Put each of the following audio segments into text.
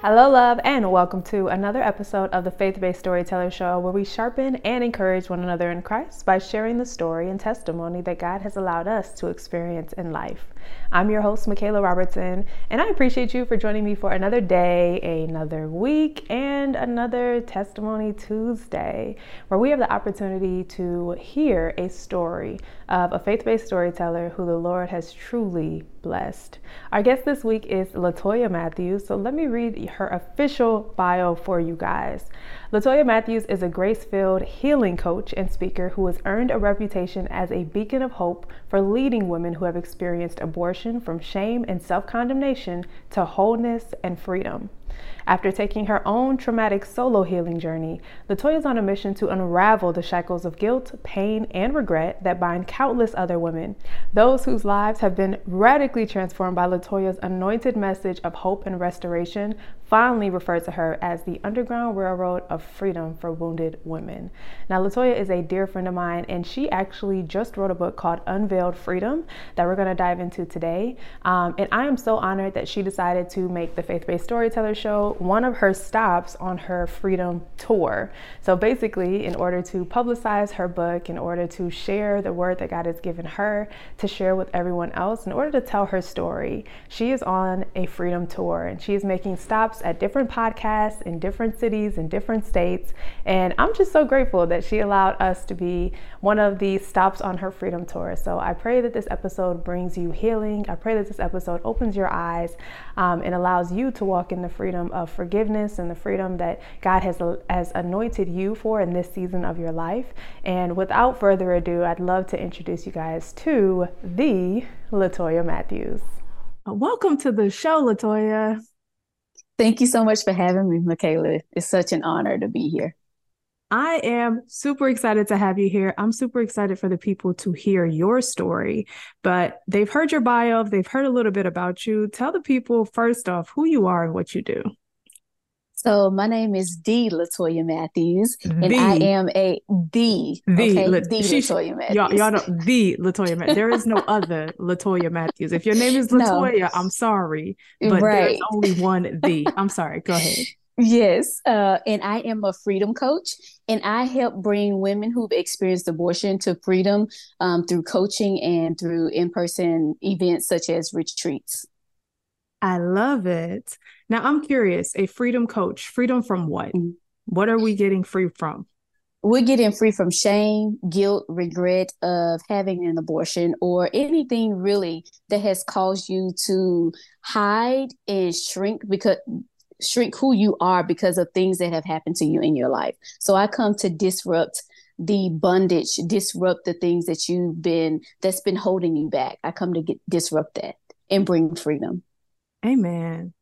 Hello, love, and welcome to another episode of the Faith Based Storyteller Show, where we sharpen and encourage one another in Christ by sharing the story and testimony that God has allowed us to experience in life. I'm your host, Micayla Robertson, and I appreciate you for joining me for another day, another week, and another Testimony Tuesday, where we have the opportunity to hear a story of a faith based storyteller who the Lord has truly blessed. Our guest this week is Latoya Mathews, so let me read her official bio for you guys. Latoya Mathews is a grace filled healing coach and speaker who has earned a reputation as a beacon of hope for leading women who have experienced abortion from shame and self condemnation to wholeness and freedom. After taking her own traumatic solo healing journey, Latoya is on a mission to unravel the shackles of guilt, pain, and regret that bind countless other women, those whose lives have been radically transformed by Latoya's anointed message of hope and restoration fondly refer to her as the Underground Railroad of Freedom for Wounded Women. Now, Latoya is a dear friend of mine, and she actually just wrote a book called Unveiled Freedom that we're going to dive into today. Um, and I am so honored that she decided to make the Faith Based Storyteller Show one of her stops on her Freedom Tour. So, basically, in order to publicize her book, in order to share the word that God has given her to share with everyone else, in order to tell her story, she is on a Freedom Tour and she is making stops stops at different podcasts in different cities in different states. And I'm just so grateful that she allowed us to be one of the stops on her freedom tour. So I pray that this episode brings you healing. I pray that this episode opens your eyes um, and allows you to walk in the freedom of forgiveness and the freedom that God has, has anointed you for in this season of your life. And without further ado, I'd love to introduce you guys to the Latoya Mathews. Welcome to the show, Latoya. Thank you so much for having me, Micayla. It's such an honor to be here. I am super excited to have you here. I'm super excited for the people to hear your story, but they've heard your bio, they've heard a little bit about you. Tell the people first off who you are and what you do. So my name is D Latoya Mathews, the. and I am a D. The, okay? La- the Latoya Mathews. Y'all, y'all know the Latoya Mathews. There is no other Latoya Matthews. If your name is Latoya, no. I'm sorry, but right. there's only one the. I'm sorry. Go ahead. Yes, uh, and I am a freedom coach, and I help bring women who've experienced abortion to freedom um, through coaching and through in-person events such as retreats. I love it. Now I'm curious, a freedom coach, freedom from what? Mm-hmm. What are we getting free from? We're getting free from shame, guilt, regret of having an abortion or anything really that has caused you to hide and shrink because shrink who you are because of things that have happened to you in your life. So I come to disrupt the bondage, disrupt the things that you've been that's been holding you back. I come to get disrupt that and bring freedom. Amen.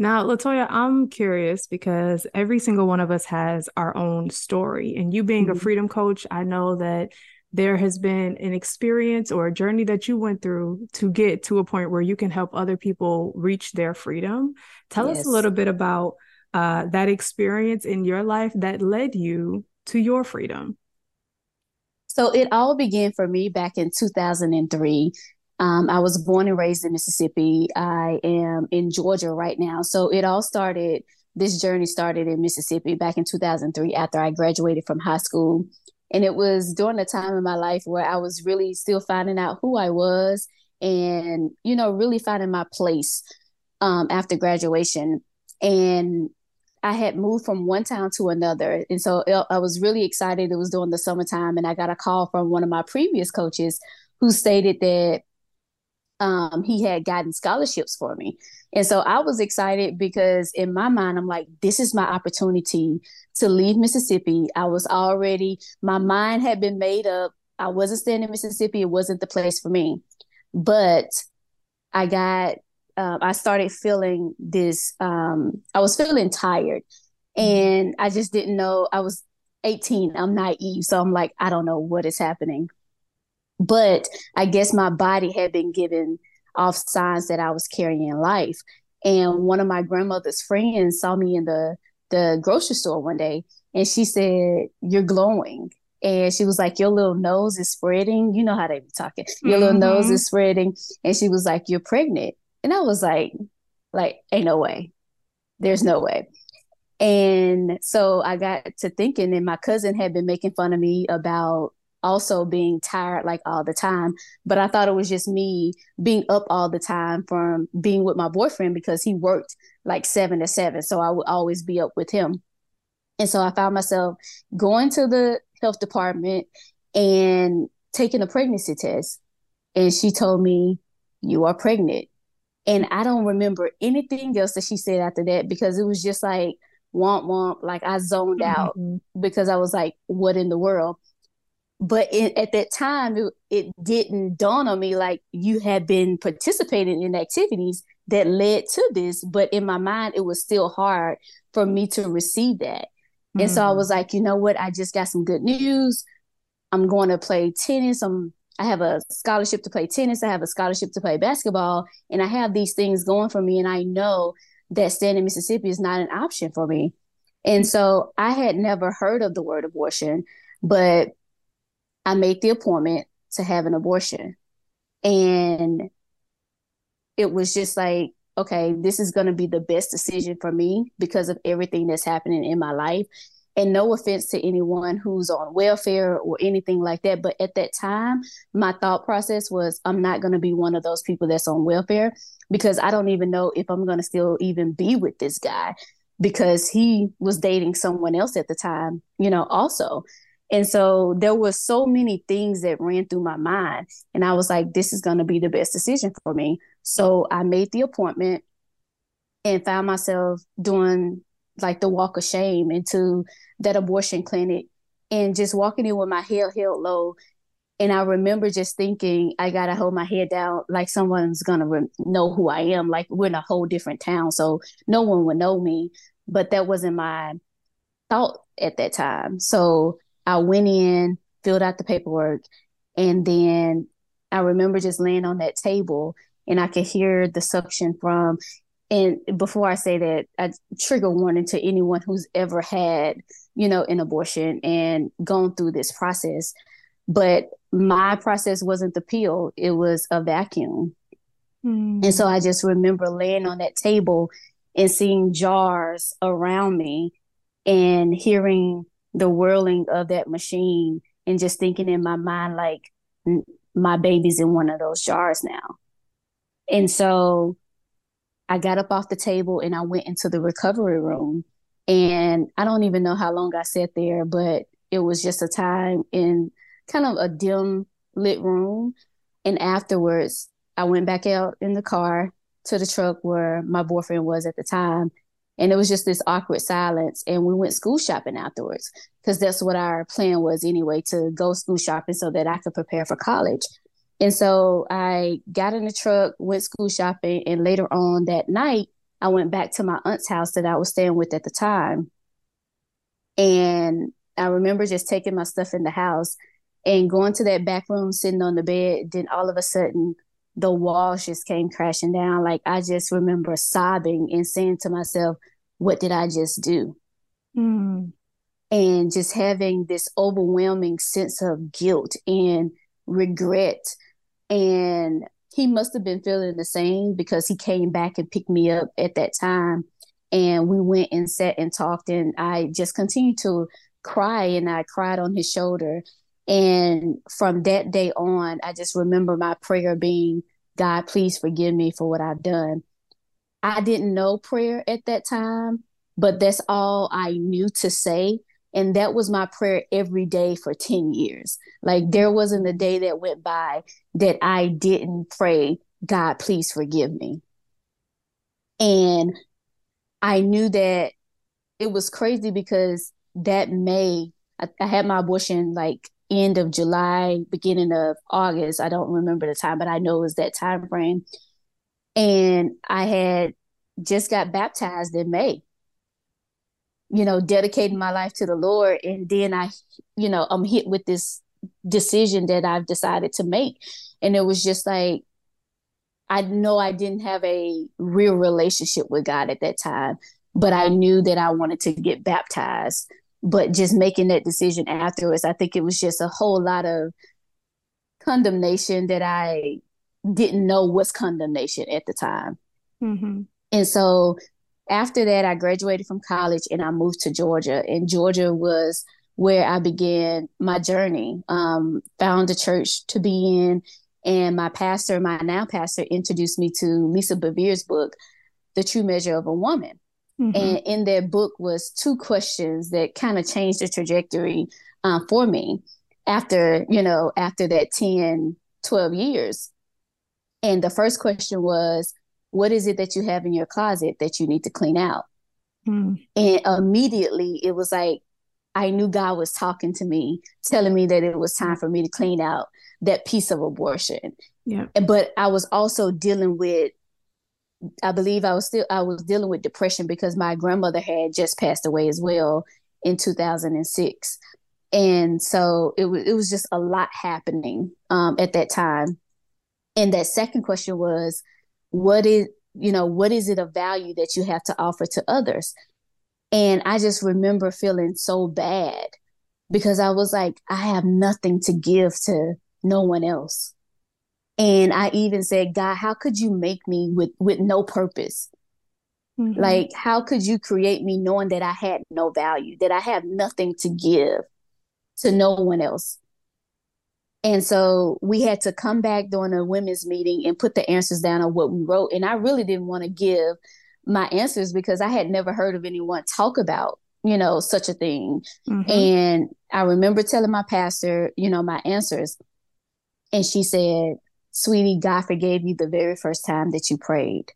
Now, Latoya, I'm curious because every single one of us has our own story. And you being mm-hmm. a freedom coach, I know that there has been an experience or a journey that you went through to get to a point where you can help other people reach their freedom. Tell yes. us a little bit about uh, that experience in your life that led you to your freedom. So it all began for me back in 2003. Um, I was born and raised in Mississippi. I am in Georgia right now. So it all started, this journey started in Mississippi back in 2003 after I graduated from high school. And it was during a time in my life where I was really still finding out who I was and, you know, really finding my place um, after graduation. And I had moved from one town to another. And so I was really excited. It was during the summertime. And I got a call from one of my previous coaches who stated that um, he had gotten scholarships for me. And so I was excited because in my mind, I'm like, this is my opportunity to leave Mississippi. I was already, my mind had been made up. I wasn't staying in Mississippi. It wasn't the place for me. But I got, uh, I started feeling this, um, I was feeling tired. Mm-hmm. And I just didn't know, I was 18, I'm naive. So I'm like, I don't know what is happening. But I guess my body had been given off signs that I was carrying life. And one of my grandmother's friends saw me in the the grocery store one day and she said, You're glowing. And she was like, Your little nose is spreading. You know how they be talking. Your mm-hmm. little nose is spreading. And she was like, You're pregnant. And I was like, like, ain't no way. there's no way. And so I got to thinking, and my cousin had been making fun of me about also being tired like all the time. But I thought it was just me being up all the time from being with my boyfriend because he worked like seven to seven. So I would always be up with him. And so I found myself going to the health department and taking a pregnancy test. And she told me, You are pregnant. And I don't remember anything else that she said after that because it was just like womp womp. Like I zoned mm-hmm. out because I was like, What in the world? But it, at that time it, it, didn't dawn on me like you had been participating in activities that led to this but in my mind it was still hard for me to receive that. Mm-hmm. and so i was mm. like you know what? I just got some good news. I'm going to play tennis. I'm i have a scholarship to play tennis. I have a scholarship to play basketball. And i have these things going for me and i know that staying in mississippi is not an option for me. And so i had never heard of the word abortion but I made the appointment to have an abortion. And it was just like, okay, this is going to be the best decision for me because of everything that's happening in my life. And no offense to anyone who's on welfare or anything like that. But at that time, my thought process was I'm not going to be one of those people that's on welfare because I don't even know if I'm going to still even be with this guy because he was dating someone else at the time, you know, also. And so there was so many things that ran through my mind. And I was like, this is going to be the best decision for me. So I made the appointment and found myself doing like the walk of shame into that abortion clinic and just walking in with my head held low. And I remember just thinking, I got to hold my head down like someone's going to re- know who I am. Like we're in a whole different town. So no one would know me. But that wasn't my thought at that time. So I went in, filled out the paperwork, and then I remember just laying on that table and I could hear the suction from and before I say that, I trigger warning to anyone who's ever had, you know, an abortion and gone through this process. But my process wasn't the pill, it was a vacuum. Mm. And so I just remember laying on that table and seeing jars around me and hearing the whirling of that machine and just thinking in my mind like my baby's in one of those jars now. And so i got up off the table and i went into the recovery room. And i don't even know how long i sat there but it was just a time in kind of a dim lit room. And afterwards i went back out in the car to the truck where my boyfriend was at the time and it was just this awkward silence. And we went school shopping afterwards because that's what our plan was anyway to go school shopping so that I could prepare for college. And so I got in the truck, went school shopping, and later on that night, I went back to my aunt's house that I was staying with at the time. And I remember just taking my stuff in the house and going to that back room, sitting on the bed. Then all of a sudden, the walls just came crashing down. Like I just remember sobbing and saying to myself, What did I just do? Mm. And just having this overwhelming sense of guilt and regret. And he must have been feeling the same because he came back and picked me up at that time. And we went and sat and talked. And I just continued to cry and I cried on his shoulder. And from that day on, I just remember my prayer being, God, please forgive me for what I've done. I didn't know prayer at that time, but that's all I knew to say. And that was my prayer every day for 10 years. Like there wasn't a day that went by that I didn't pray, God, please forgive me. And I knew that it was crazy because that May, I, I had my abortion like end of July, beginning of August. I don't remember the time, but I know it was that time frame. And I had just got baptized in May. You know, dedicating my life to the Lord. And then I, you know, I'm hit with this decision that I've decided to make. And it was just like, I know I didn't have a real relationship with God at that time, but I knew that I wanted to get baptized but just making that decision afterwards, I think it was just a whole lot of condemnation that I didn't know was condemnation at the time. Mm-hmm. And so after that, I graduated from college and I moved to Georgia. And Georgia was where I began my journey. Um, found a church to be in, and my pastor, my now pastor, introduced me to Lisa Bevere's book, The True Measure of a Woman. Mm-hmm. And in that book was two questions that kind of changed the trajectory uh, for me after, you know, after that 10, 12 years. And the first question was, what is it that you have in your closet that you need to clean out? Mm. And immediately it was like, I knew God was talking to me, telling me that it was time for me to clean out that piece of abortion. Yeah. But I was also dealing with I believe I was still I was dealing with depression because my grandmother had just passed away as well in 2006. And so it was it was just a lot happening um, at that time. And that second question was, what is you know what is it of value that you have to offer to others? And I just remember feeling so bad because I was like, I have nothing to give to no one else. And I even said, God, how could you make me with with no purpose? Mm-hmm. Like, how could you create me knowing that I had no value, that I have nothing to give to no one else? And so we had to come back during a women's meeting and put the answers down on what we wrote. And I really didn't want to give my answers because I had never heard of anyone talk about, you know, such a thing. Mm-hmm. And I remember telling my pastor, you know, my answers. And she said, sweetie, God forgave you the very first time that you prayed.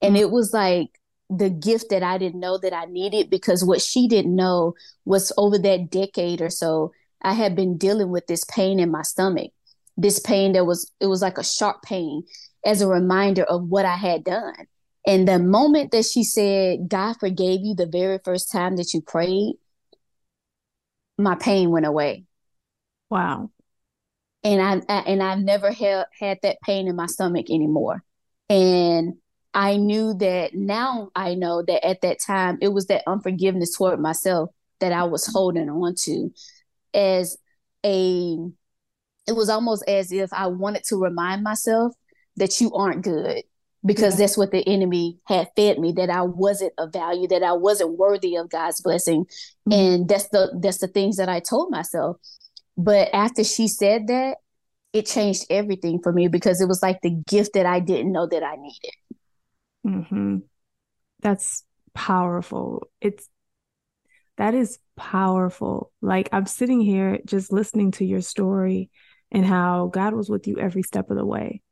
And it was like the gift that I didn't know that I needed because what she didn't know was over that decade or so, I had been dealing with this pain in my stomach. This pain that was, it was like a sharp pain as a reminder of what I had done. And the moment that she said, God forgave you the very first time that you prayed, my pain went away. Wow and I, I and I've never had had that pain in my stomach anymore. And I knew that now I know that at that time it was that unforgiveness toward myself that I was holding on to as a it was almost as if I wanted to remind myself that you aren't good because yeah. that's what the enemy had fed me that I wasn't of value that I wasn't worthy of God's blessing mm-hmm. and that's the that's the things that I told myself but after she said that, it changed everything for me because it was like the gift that I didn't know that I needed. Mm-hmm. That's powerful. It's that is powerful. Like I'm sitting here just listening to your story and how God was with you every step of the way.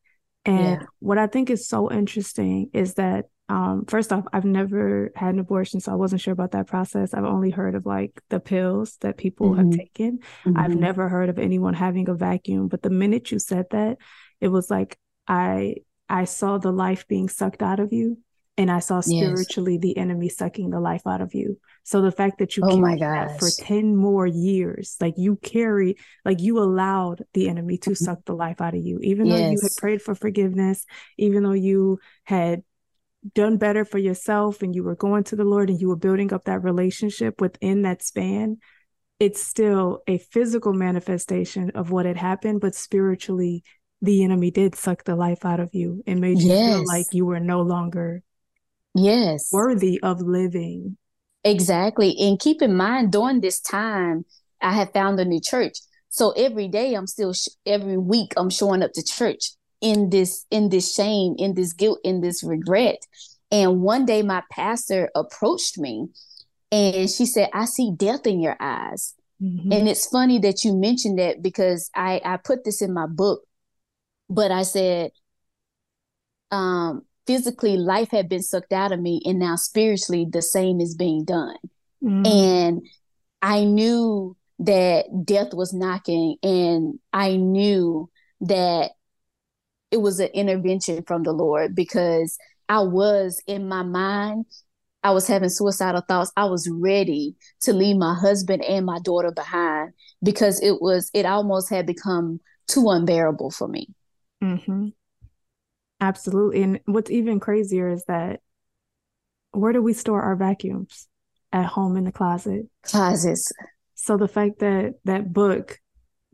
And yeah. what I think is so interesting is that um, first off, I've never had an abortion, so I wasn't sure about that process. I've only heard of like the pills that people mm-hmm. have taken. Mm-hmm. I've never heard of anyone having a vacuum. But the minute you said that, it was like I I saw the life being sucked out of you, and I saw spiritually yes. the enemy sucking the life out of you. So the fact that you oh my God for 10 more years, like you carry, like you allowed the enemy to mm-hmm. suck the life out of you, even yes. though you had prayed for forgiveness, even though you had done better for yourself and you were going to the Lord and you were building up that relationship within that span, it's still a physical manifestation of what had happened, but spiritually, the enemy did suck the life out of you and made you yes. feel like you were no longer yes worthy of living. Exactly. And keep in mind, during this time, I had found a new church. So every day I'm still, sh- every week I'm showing up to church in this in this shame in this guilt in this regret and one day my pastor approached me and she said i see death in your eyes mm-hmm. and it's funny that you mentioned that because i i put this in my book but i said um physically life had been sucked out of me and now spiritually the same is being done mm-hmm. and i knew that death was knocking and i knew that it was an intervention from the Lord because I was in my mind, I was having suicidal thoughts. I was ready to leave my husband and my daughter behind because it was, it almost had become too unbearable for me. Mm-hmm. Absolutely. And what's even crazier is that where do we store our vacuums? At home in the closet. Closets. So the fact that that book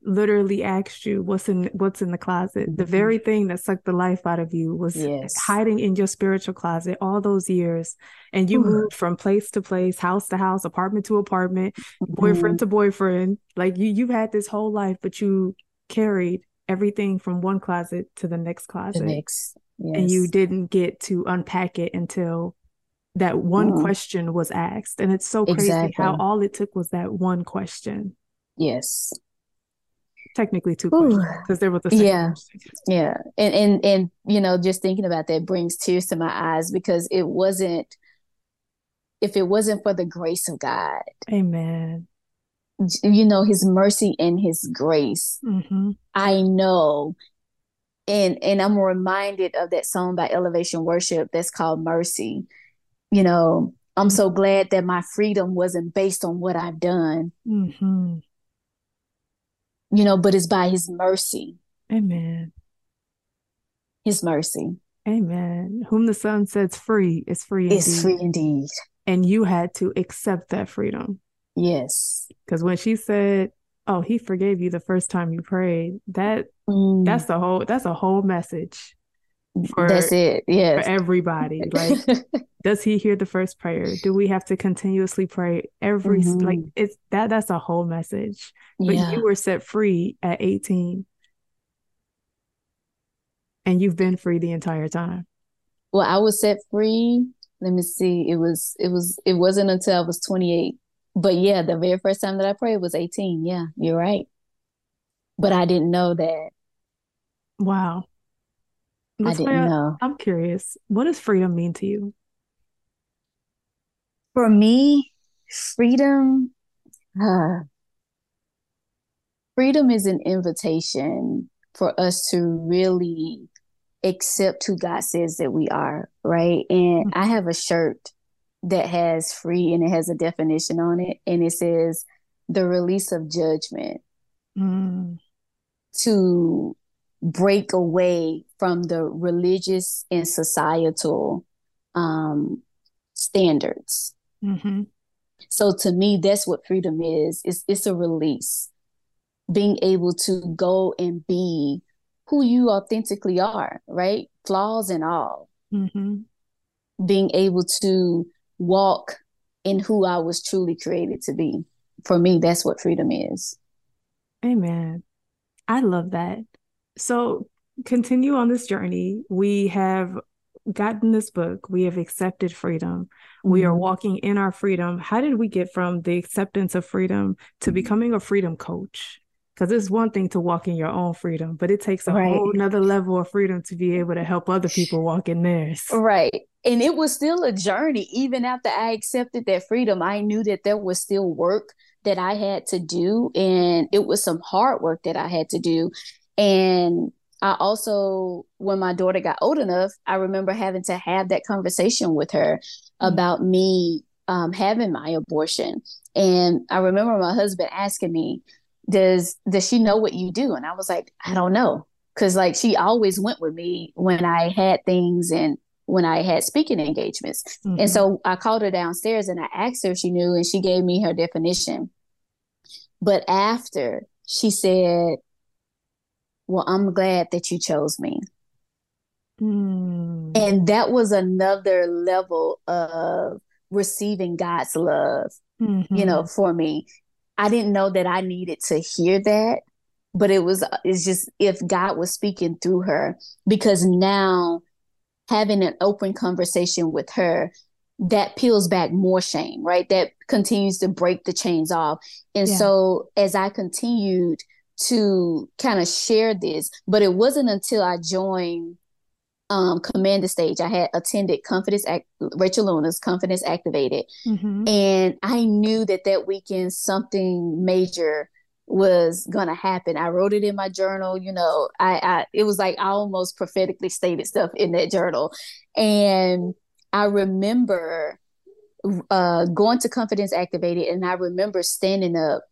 literally asked you what's in what's in the closet mm-hmm. the very thing that sucked the life out of you was yes. hiding in your spiritual closet all those years and you Ooh. moved from place to place house to house apartment to apartment mm-hmm. boyfriend to boyfriend like you you've had this whole life but you carried everything from one closet to the next closet the next yes. and you didn't get to unpack it until that one mm. question was asked and it's so crazy exactly. how all it took was that one question yes technically two questions because there was a yeah question. yeah and and and you know just thinking about that brings tears to my eyes because it wasn't if it wasn't for the grace of god amen you know his mercy and his grace mm-hmm. i know and and i'm reminded of that song by elevation worship that's called mercy you know i'm so glad that my freedom wasn't based on what i've done mm-hmm you know, but it's by his mercy. Amen. His mercy. Amen. Whom the Son sets free is free indeed. Is free indeed. And you had to accept that freedom. Yes. Because when she said, Oh, he forgave you the first time you prayed, that mm. that's the whole that's a whole message. For, that's it. Yeah. For everybody. Like does he hear the first prayer? Do we have to continuously pray every mm-hmm. like it's that that's a whole message. But yeah. you were set free at 18. And you've been free the entire time. Well, I was set free. Let me see. It was it was it wasn't until I was 28. But yeah, the very first time that I prayed was 18. Yeah, you're right. But I didn't know that. Wow. Let's I didn't know. I'm curious. What does freedom mean to you? For me, freedom, uh, freedom is an invitation for us to really accept who God says that we are, right? And mm-hmm. I have a shirt that has free and it has a definition on it, and it says the release of judgment mm. to break away from the religious and societal um, standards. Mm-hmm. So to me, that's what freedom is. It's it's a release being able to go and be who you authentically are, right? Flaws and all. Mm-hmm. Being able to walk in who I was truly created to be. For me, that's what freedom is. Amen. I love that. So, continue on this journey. We have gotten this book, we have accepted freedom. Mm-hmm. We are mm-hmm. walking in our freedom. How did we get from the acceptance of freedom to becoming a freedom coach? Because it's one thing to walk in your own freedom, but it takes a right. whole another level of freedom to be able to help other people walk in theirs. Right. And it was still a journey. Even after I accepted that freedom, I knew that there was still work that I had to do. And it was some hard work that I had to do. And I also, when my daughter got old enough, I remember having to have that conversation with her mm-hmm. about me um, having my abortion. And I remember my husband asking me, does does she know what you do and i was like i don't know because like she always went with me when i had things and when i had speaking engagements mm-hmm. and so i called her downstairs and i asked her if she knew and she gave me her definition but after she said well i'm glad that you chose me mm. and that was another level of receiving god's love mm-hmm. you know for me I didn't know that I needed to hear that, but it was it's just if God was speaking through her because now having an open conversation with her that peels back more shame, right? That continues to break the chains off. And yeah. so as I continued to kind of share this, but it wasn't until I joined um, command the stage. I had attended Confidence Act Rachel Luna's Confidence Activated, mm-hmm. and I knew that that weekend something major was gonna happen. I wrote it in my journal. You know, I, I it was like I almost prophetically stated stuff in that journal, and I remember uh, going to Confidence Activated, and I remember standing up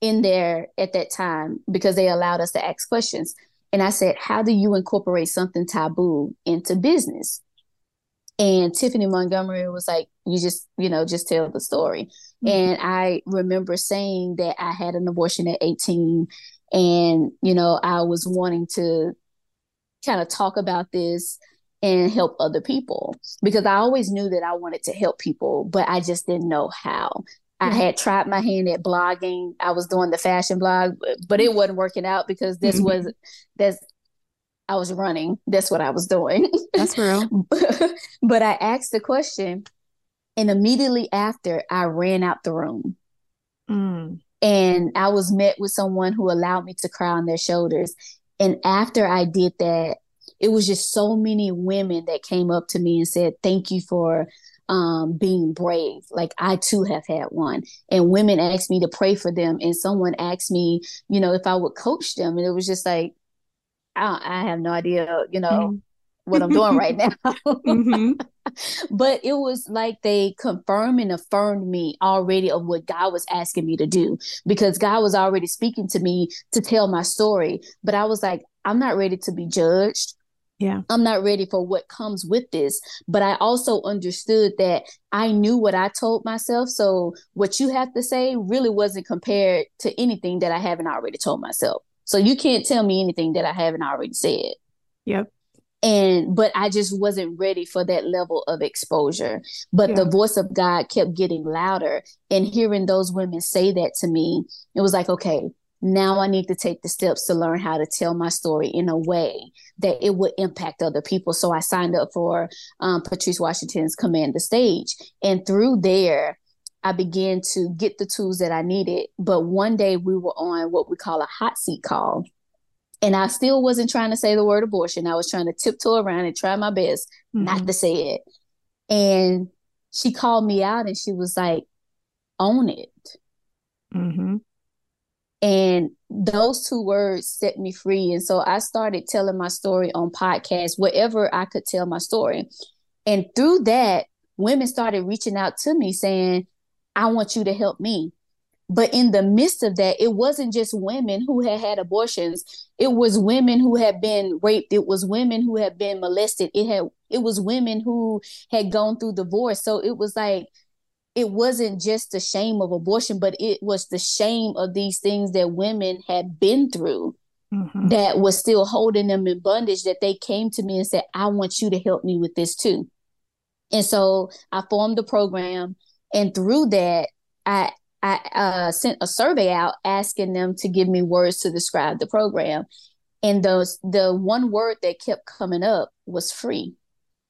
in there at that time because they allowed us to ask questions. And I said, How do you incorporate something taboo into business? And Tiffany Montgomery was like, You just, you know, just tell the story. Mm-hmm. And I remember saying that I had an abortion at 18 and, you know, I was wanting to kind of talk about this and help other people because I always knew that I wanted to help people, but I just didn't know how. I had tried my hand at blogging. I was doing the fashion blog, but it wasn't working out because this mm-hmm. was that's I was running. That's what I was doing. That's real. but I asked the question, and immediately after, I ran out the room. Mm. And I was met with someone who allowed me to cry on their shoulders. And after I did that, it was just so many women that came up to me and said, Thank you for um, being brave. Like I too have had one. And women asked me to pray for them. And someone asked me, you know, if I would coach them. And it was just like, I, I have no idea, you know, mm-hmm. what I'm doing right now. mm-hmm. But it was like they confirmed and affirmed me already of what God was asking me to do because God was already speaking to me to tell my story. But I was like, I'm not ready to be judged. Yeah. I'm not ready for what comes with this. But I also understood that I knew what I told myself. So what you have to say really wasn't compared to anything that I haven't already told myself. So you can't tell me anything that I haven't already said. Yep. And but I just wasn't ready for that level of exposure. But yeah. the voice of God kept getting louder. And hearing those women say that to me, it was like, okay, now I need to take the steps to learn how to tell my story in a way that it would impact other people. So I signed up for um, Patrice Washington's Command the Stage. And through there, I began to get the tools that I needed. But one day we were on what we call a hot seat call. And I still wasn't trying to say the word abortion. I was trying to tiptoe around and try my best mm-hmm. not to say it. And she called me out and she was like, own it. Mm-hmm. And those two words set me free. And so I started telling my story on podcasts, wherever I could tell my story. And through that, women started reaching out to me saying, I want you to help me. But in the midst of that, it wasn't just women who had had abortions. It was women who had been raped. It was women who had been molested. It had it was women who had gone through divorce. So it was like it wasn't just the shame of abortion, but it was the shame of these things that women had been through mm-hmm. that was still holding them in bondage. That they came to me and said, I want you to help me with this too. And so I formed the program and through that i i uh, sent a survey out asking them to give me words to describe the program and those the one word that kept coming up was free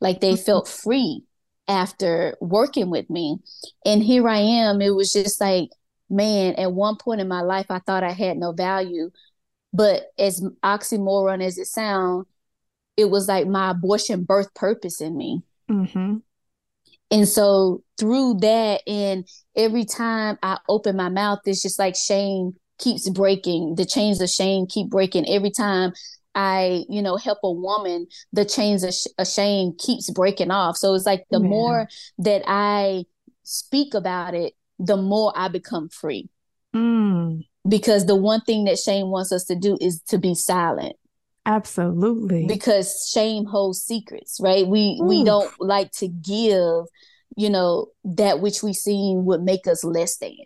like they mm-hmm. felt free after working with me and here i am it was just like man at one point in my life i thought i had no value but as oxymoron as it sounds it was like my abortion birth purpose in me mm-hmm. And so through that, and every time I open my mouth, it's just like shame keeps breaking. The chains of shame keep breaking. Every time I, you know, help a woman, the chains of, sh- of shame keeps breaking off. So it's like the more that I speak about it, the more I become free. Mm. Because the one thing that shame wants us to do is to be silent. Absolutely. Because shame holds secrets, right? We Ooh. we don't like to give, you know, that which we seen would make us less than.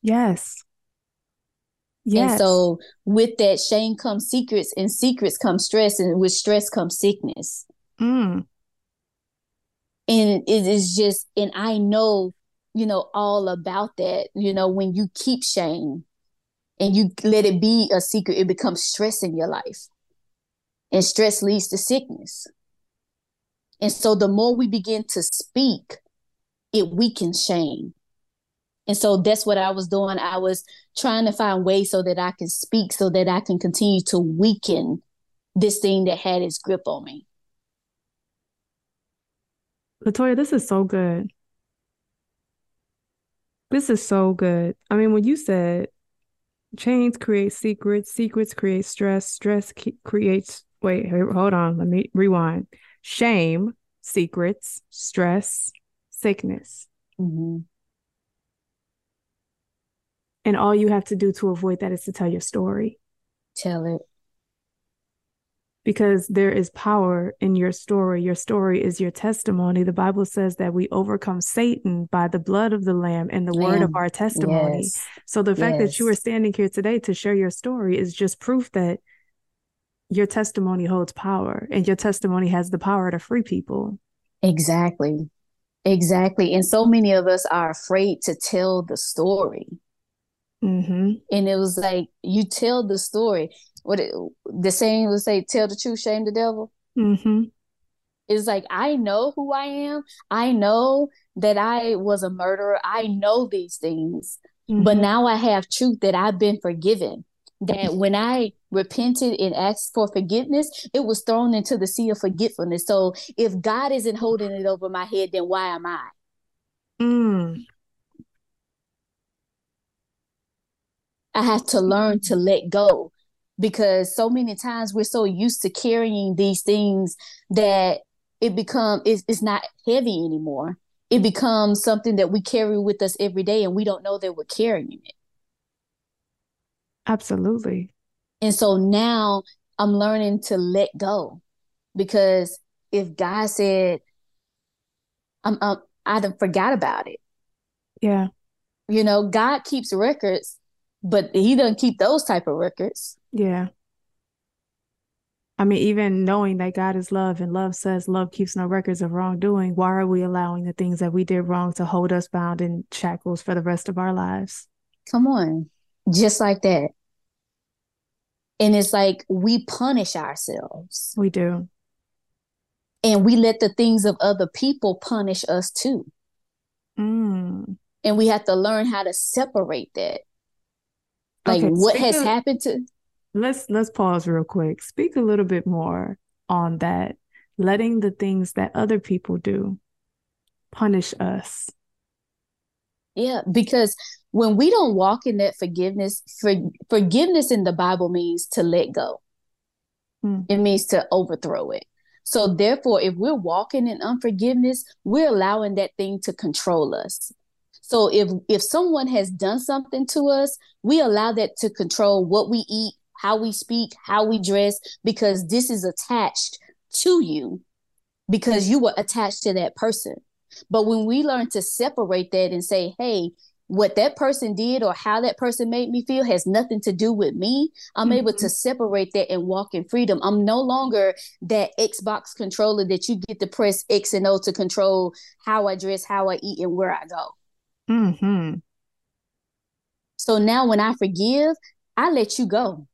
Yes. Yes. And so with that shame comes secrets and secrets come stress and with stress comes sickness. Mm. And it is just and I know, you know, all about that, you know, when you keep shame and you let it be a secret, it becomes stress in your life. And stress leads to sickness. And so the more we begin to speak, it weakens shame. And so that's what I was doing. I was trying to find ways so that I can speak, so that I can continue to weaken this thing that had its grip on me. Latoya, this is so good. This is so good. I mean, when you said chains create secrets, secrets create stress, stress creates wait, hold on. Let me rewind. Shame, secrets, stress, sickness. Mm-hmm. And all you have to do to avoid that is to tell your story. Tell it. because there is power in your story. Your story is your testimony. The Bible says that we overcome Satan by the blood of the Lamb and the Lamb. word of our testimony. Yes. So the fact yes. that you are standing here today to share your story is just proof that your testimony holds power and your testimony has the power to free people. Exactly. Exactly. And so many of us are afraid to tell the story. Mm-hmm. And it was like, you tell the story. What it, the saying would say, tell the truth, shame the devil. Mm-hmm. It's like, I know who I am. I know that I was a murderer. I know these things. Mm-hmm. But now I have truth that I've been forgiven. That when I repented and asked for forgiveness, it was thrown into the sea of forgetfulness. So if God isn't holding it over my head, then why am I? Mm. I have to learn to let go because so many times we're so used to carrying these things that it become it's, it's not heavy anymore. It becomes something that we carry with us every day and we don't know that we're carrying it. Absolutely. And so now I'm learning to let go because if God said, I'm, I'm I forgot about it. Yeah. You know, God keeps records, but he doesn't keep those type of records. Yeah. I mean, even knowing that God is love and love says love keeps no records of wrongdoing, why are we allowing the things that we did wrong to hold us bound in shackles for the rest of our lives? Come on. Just like that. And it's like we punish ourselves. We do. And we let the things of other people punish us too. Mm. And we have to learn how to separate that. Like okay, what has of, happened to Let's let's pause real quick. Speak a little bit more on that. Letting the things that other people do punish us. Yeah, because when we don't walk in that forgiveness, for, forgiveness in the Bible means to let go. Hmm. It means to overthrow it. So therefore, if we're walking in unforgiveness, we're allowing that thing to control us. So if if someone has done something to us, we allow that to control what we eat, how we speak, how we dress, because this is attached to you because you were attached to that person. But when we learn to separate that and say, hey, what that person did or how that person made me feel has nothing to do with me. I'm mm-hmm. able to separate that and walk in freedom. I'm no longer that Xbox controller that you get to press X and O to control how I dress, how I eat, and where I go. Mm-hmm. So now when I forgive, I let you go.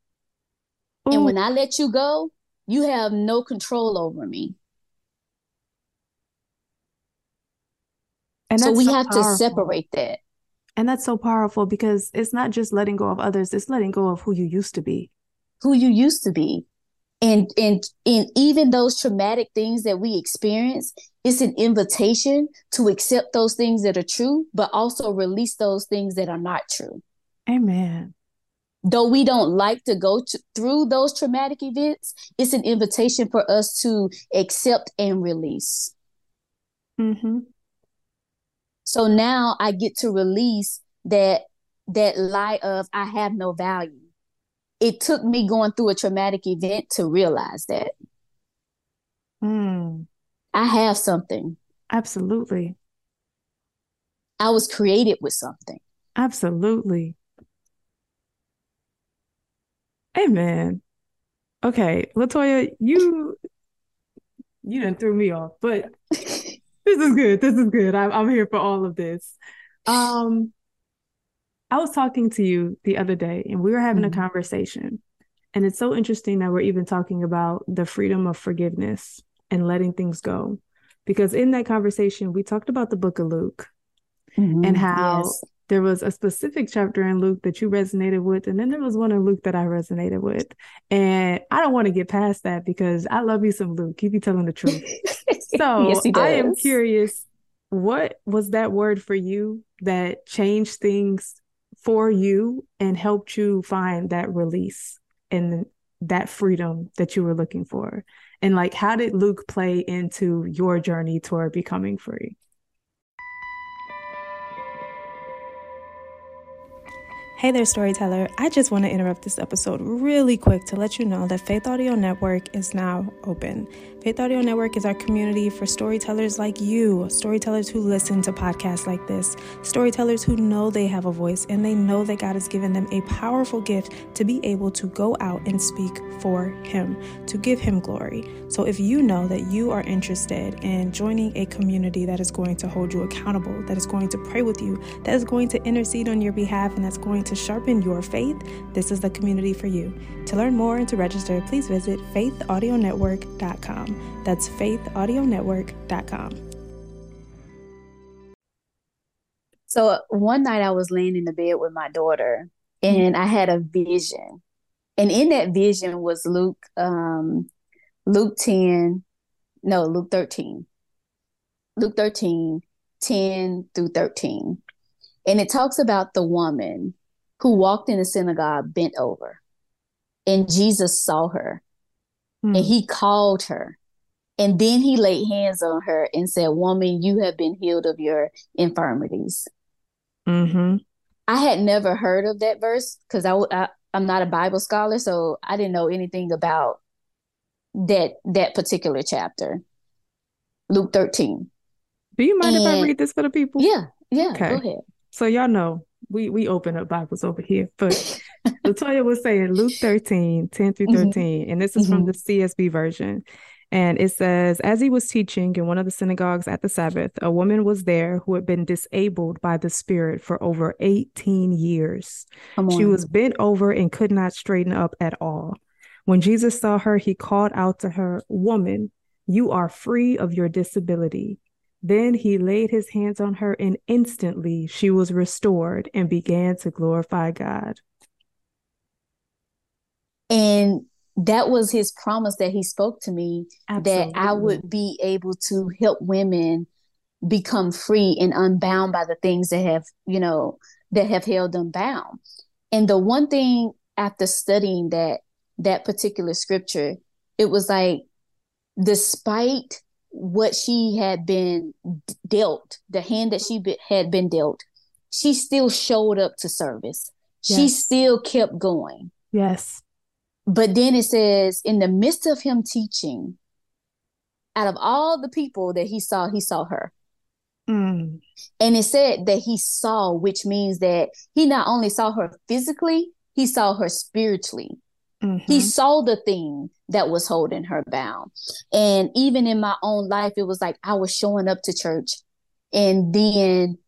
Ooh. And when I let you go, you have no control over me. And so we so have powerful. to separate that. And that's so powerful because it's not just letting go of others, it's letting go of who you used to be. Who you used to be. And and and even those traumatic things that we experience, it's an invitation to accept those things that are true, but also release those things that are not true. Amen. Though we don't like to go to, through those traumatic events, it's an invitation for us to accept and release. Mm-hmm. So now I get to release that that lie of I have no value. It took me going through a traumatic event to realize that. Mm. I have something. Absolutely. I was created with something. Absolutely. Amen. Okay, Latoya, you you didn't threw me off, but this is good. This is good. I'm I'm here for all of this. Um, I was talking to you the other day, and we were having mm-hmm. a conversation, and it's so interesting that we're even talking about the freedom of forgiveness and letting things go, because in that conversation we talked about the Book of Luke mm-hmm. and how yes there was a specific chapter in Luke that you resonated with, and then there was one in Luke that I resonated with. And I don't want to get past that because I love you some Luke. Keep you be telling the truth. so yes, I am curious, what was that word for you that changed things for you and helped you find that release and that freedom that you were looking for? And like, how did Luke play into your journey toward becoming free? Hey there, storyteller. I just want to interrupt this episode really quick to let you know that Faith Audio Network is now open. Faith Audio Network is our community for storytellers like you, storytellers who listen to podcasts like this, storytellers who know they have a voice and they know that God has given them a powerful gift to be able to go out and speak for Him, to give Him glory. So if you know that you are interested in joining a community that is going to hold you accountable, that is going to pray with you, that is going to intercede on your behalf, and that's going to sharpen your faith, this is the community for you. To learn more and to register, please visit faithaudionetwork.com. That's faithaudionetwork.com. So one night I was laying in the bed with my daughter and mm-hmm. I had a vision. And in that vision was Luke um Luke 10, no, Luke 13. Luke 13, 10 through 13. And it talks about the woman who walked in the synagogue bent over. And Jesus saw her mm. and he called her and then he laid hands on her and said, Woman, you have been healed of your infirmities. Mm-hmm. I had never heard of that verse because I, I, I'm not a Bible scholar, so I didn't know anything about that that particular chapter. Luke 13. Do you mind and, if I read this for the people? Yeah, yeah. Okay. Go ahead. So y'all know we we open up Bibles over here, but Latoya was saying Luke 13, 10 through mm-hmm. 13, mm-hmm. and this is mm-hmm. from the CSB version. And it says, as he was teaching in one of the synagogues at the Sabbath, a woman was there who had been disabled by the Spirit for over 18 years. She was bent over and could not straighten up at all. When Jesus saw her, he called out to her, Woman, you are free of your disability. Then he laid his hands on her, and instantly she was restored and began to glorify God. And that was his promise that he spoke to me Absolutely. that I would be able to help women become free and unbound by the things that have, you know, that have held them bound. And the one thing after studying that that particular scripture, it was like despite what she had been dealt, the hand that she be, had been dealt, she still showed up to service. Yes. She still kept going. Yes. But then it says, in the midst of him teaching, out of all the people that he saw, he saw her. Mm. And it said that he saw, which means that he not only saw her physically, he saw her spiritually. Mm-hmm. He saw the thing that was holding her bound. And even in my own life, it was like I was showing up to church and then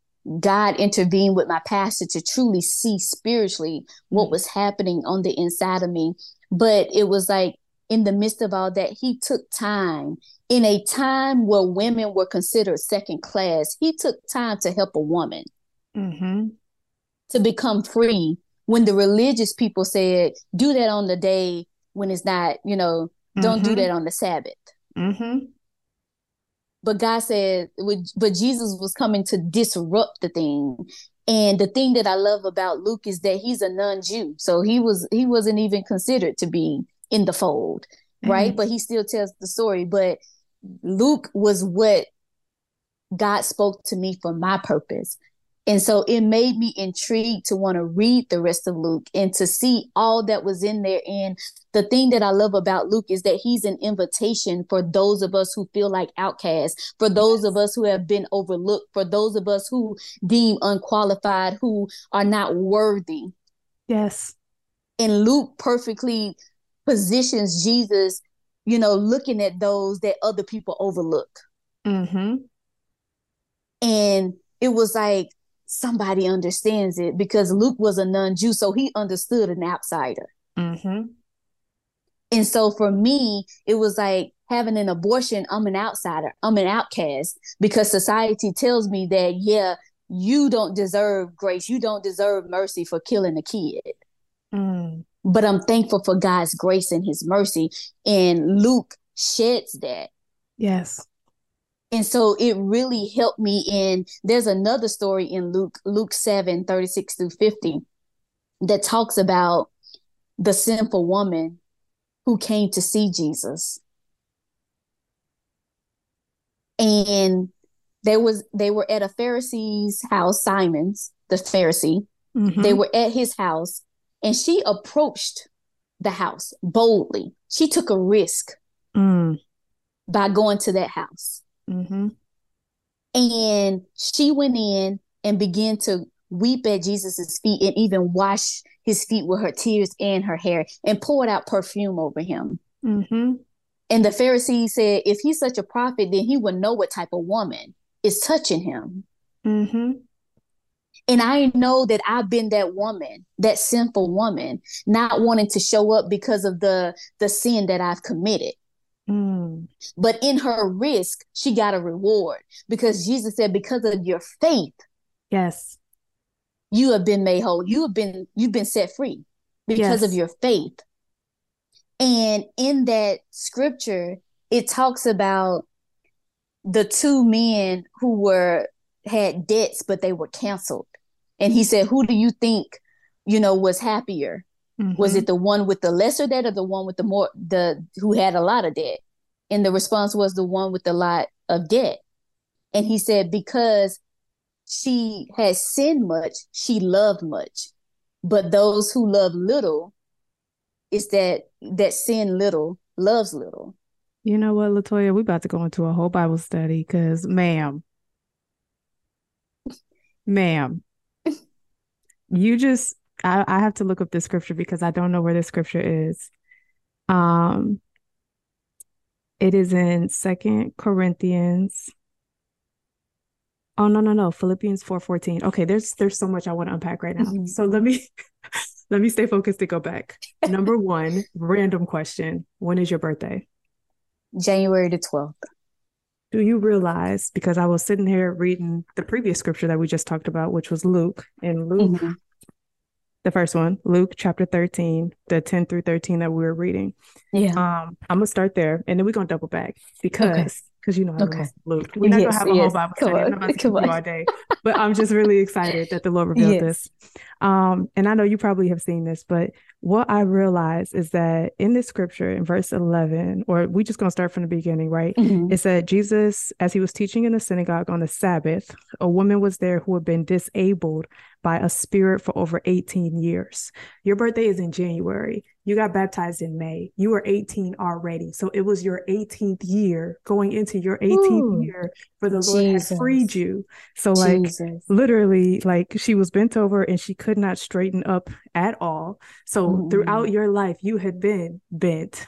God intervened with my pastor to truly see spiritually what mm. was happening on the inside of me. But it was like in the midst of all that, he took time in a time where women were considered second class. He took time to help a woman mm-hmm. to become free when the religious people said, do that on the day when it's not, you know, don't mm-hmm. do that on the Sabbath. Mm-hmm. But God said, but Jesus was coming to disrupt the thing. And the thing that I love about Luke is that he's a non-Jew, so he was he wasn't even considered to be in the fold, mm-hmm. right? But he still tells the story. But Luke was what God spoke to me for my purpose. And so it made me intrigued to want to read the rest of Luke and to see all that was in there. And the thing that I love about Luke is that he's an invitation for those of us who feel like outcasts, for those of us who have been overlooked, for those of us who deem unqualified, who are not worthy. Yes. And Luke perfectly positions Jesus, you know, looking at those that other people overlook. Mm-hmm. And it was like, somebody understands it because Luke was a non Jew, so he understood an outsider. Mm-hmm. And so for me, it was like having an abortion, I'm an outsider, I'm an outcast because society tells me that, yeah, you don't deserve grace, you don't deserve mercy for killing a kid. Mm. But I'm thankful for God's grace and his mercy. And Luke sheds that. Yes and so it really helped me in there's another story in luke luke 7 36 through 50 that talks about the sinful woman who came to see jesus and they was they were at a pharisee's house simon's the pharisee Mm-hmm. They were at his house, and she approached the house boldly. She took a risk mm. by going to that house. Mm-hmm. And she went in and began to weep at Jesus's feet and even wash his feet with her tears and her hair and poured out perfume over him. Mm-hmm. And the Pharisees said, if he's such a prophet, then he would know what type of woman is touching him. Mm-hmm. And I know that I've been that woman, that sinful woman, not wanting to show up because of the the sin that I've committed. Mm. But in her risk, she got a reward because Jesus said, because of your faith, yes, you have been made whole. You have been you've been set free because yes. of your faith. And in that scripture, it talks about the two men who were had debts, but they were canceled. And he said, Who do you think, you know, was happier? Mm-hmm. Was it the one with the lesser debt or the one with the more the who had a lot of debt? And the response was the one with the lot of debt. And he said, Because she has sinned much, she loved much. But those who love little, is that that sin little loves little. You know what, Latoya, we're about to go into a whole Bible study because, ma'am, ma'am, you just I, I have to look up this scripture because I don't know where this scripture is. Um, it is in Second Corinthians. Oh no no no Philippians four fourteen. Okay, there's there's so much I want to unpack right now. Mm-hmm. So let me let me stay focused to go back. Number one, random question: When is your birthday? January the twelfth. Do you realize, because I was sitting here reading the previous scripture that we just talked about, which was Luke, and Luke, mm-hmm. the first one, Luke chapter 13, the 10 through 13 that we were reading. Yeah. Um, I'm gonna start there and then we're gonna double back because because you know okay. Luke. We're not yes, gonna have a yes. whole Bible study. I'm about to keep you all day. But I'm just really excited that the Lord revealed yes. this. Um, and I know you probably have seen this, but what I realized is that in this scripture, in verse 11, or we just going to start from the beginning, right? Mm-hmm. It said, Jesus, as he was teaching in the synagogue on the Sabbath, a woman was there who had been disabled by a spirit for over 18 years. Your birthday is in January. You got baptized in May. You were 18 already. So it was your 18th year going into your 18th Ooh, year for the Lord Jesus. had freed you. So like Jesus. literally like she was bent over and she could not straighten up at all. So mm-hmm. throughout your life you had been bent.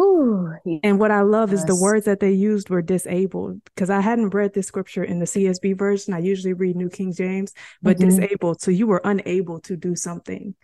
Ooh, and what I love is the words that they used were disabled because I hadn't read this scripture in the CSB version. I usually read New King James, but mm-hmm. disabled. So you were unable to do something.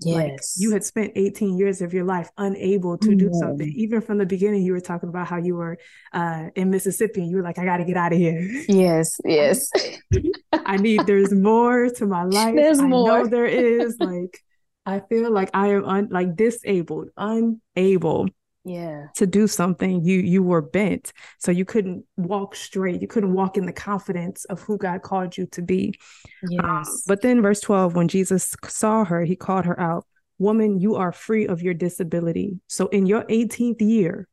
Yes. Like you had spent 18 years of your life unable to do something. Even from the beginning, you were talking about how you were uh, in Mississippi and you were like, I got to get out of here. Yes, yes. I need, there's more to my life. There's I more. know there is. Like, I feel like I am un, like disabled, unable yeah to do something you you were bent so you couldn't walk straight you couldn't walk in the confidence of who god called you to be um, yes. Um, but then verse 12 when jesus saw her he called her out woman you are free of your disability so in your 18th year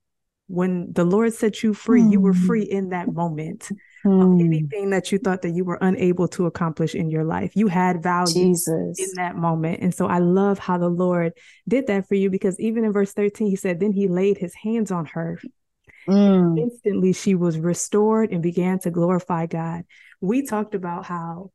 when the lord set you free mm. you were hmm. free in that moment mm. anything that you thought that you were unable to accomplish in your life. You had value Jesus. in that moment. And so I love how the Lord did that for you because even in verse 13, he said, Then he laid his hands on her. Mm. Instantly, she was restored and began to glorify God. We talked about how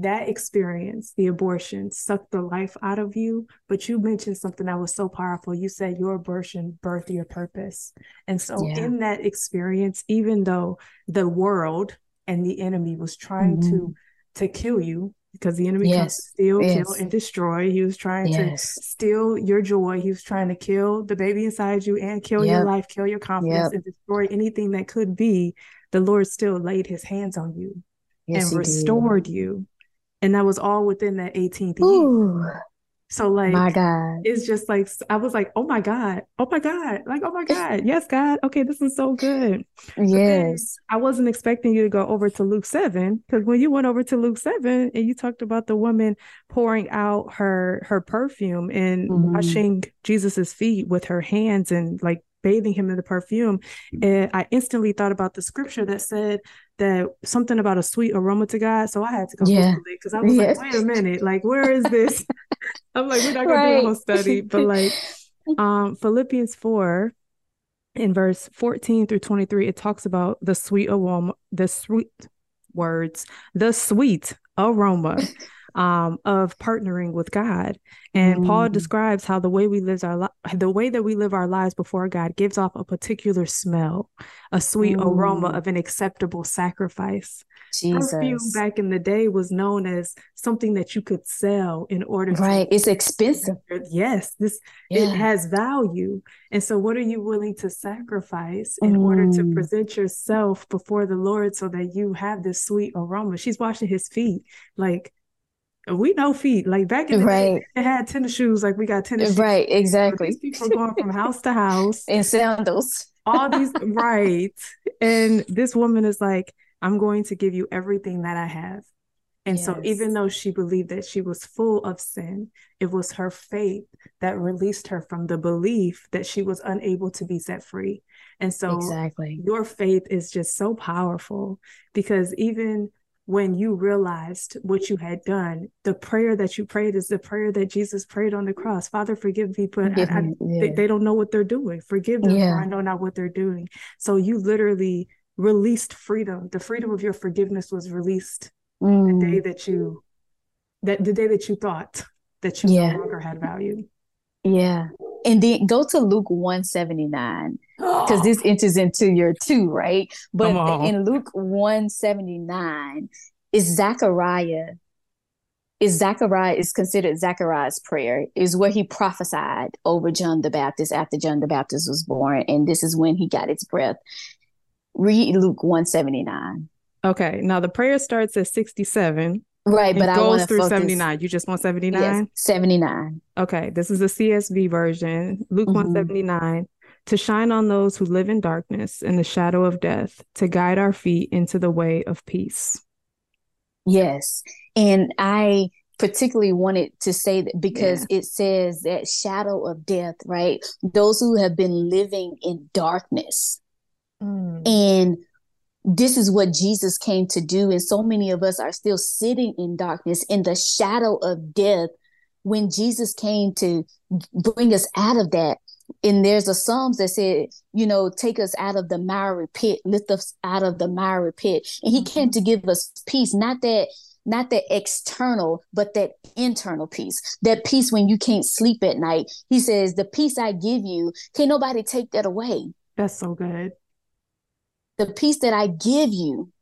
that experience, the abortion, sucked the life out of you. But you mentioned something that was so powerful. You said your abortion birthed your purpose. And so, yeah. in that experience, even though the world and the enemy was trying mm-hmm. to to kill you, because the enemy yes. comes to steal, yes. kill, and destroy. He was trying yes. to steal your joy. He was trying to kill the baby inside you and kill yep. your life, kill your confidence, yep. and destroy anything that could be. The Lord still laid his hands on you and restored did. you and that was all within that 18th Ooh, year. So like my God. It's just like I was like, oh my God, oh my God, like, oh my God, yes, God. Okay, this is so good. Yes. I wasn't expecting you to go over to Luke 7. Because when you went over to Luke 7 and you talked about the woman pouring out her her perfume and mm-hmm. washing Jesus's feet with her hands and like bathing him in the perfume. And I instantly thought about the scripture that said that something about a sweet aroma to God. So I had to go yeah. because I was yeah. like, wait a minute, like where is this? I'm like, we're not gonna right. do a whole study, but like um Philippians 4 in verse 14 through 23, it talks about the sweet aroma, the sweet words, the sweet aroma um, of partnering with God. And mm. Paul describes how the way we live our li- the way that we live our lives before God gives off a particular smell, a sweet mm. aroma of an acceptable sacrifice. Jesus. Perfume back in the day was known as something that you could sell in order right. To- it's expensive. Yes, this yeah. it has value. And so what are you willing to sacrifice in mm. order to mm. present yourself before the Lord so that you have this sweet aroma? She's washing his feet. Like we know feet. Like back in the right. day, they had tennis shoes. Like we got tennis shoes. Right, exactly. So people going from house to house in sandals. All these right. And this woman is like, I'm going to give you everything that I have. And yes. so even though she believed that she was full of sin, it was her faith that released her from the belief that she was unable to be set free. And so exactly. your faith is just so powerful because even when you realized what you had done, the prayer that you prayed is the prayer that Jesus prayed on the cross. Father, forgive me, but I, I, yeah. they, they, don't know what they're doing. Forgive them, yeah. I know not what they're doing. So you literally released freedom. The freedom of your forgiveness was released mm. the day that you that the day that you thought that you yeah. no longer had value. Yeah. And then go to Luke 179 because this enters into your two, right? But in Luke 179, is Zechariah is Zechariah is considered Zechariah's prayer is where he prophesied over John the Baptist after John the Baptist was born, and this is when he got his breath. Read Luke 179. Okay. Now the prayer starts at 67. Right, but it goes through 79. You just want 79? Yes, 79. Okay. This is the CSB version. Luke mm-hmm. 179. To shine on those who live in darkness and the shadow of death, to guide our feet into the way of peace. Yes. And I particularly wanted to say that because yeah. it says that shadow of death, right? Those who have been living in darkness. Mm. And this is what Jesus came to do. And so many of us are still sitting in darkness, in the shadow of death, when Jesus came to bring us out of that. And there's a Psalms that said, you know, take us out of the miry pit, lift us out of the miry pit. And he came mm-hmm. to give us peace, not that not that external, but that internal peace. That peace when you can't sleep at night. He says, The peace I give you, can nobody take that away. That's so good the peace that I give you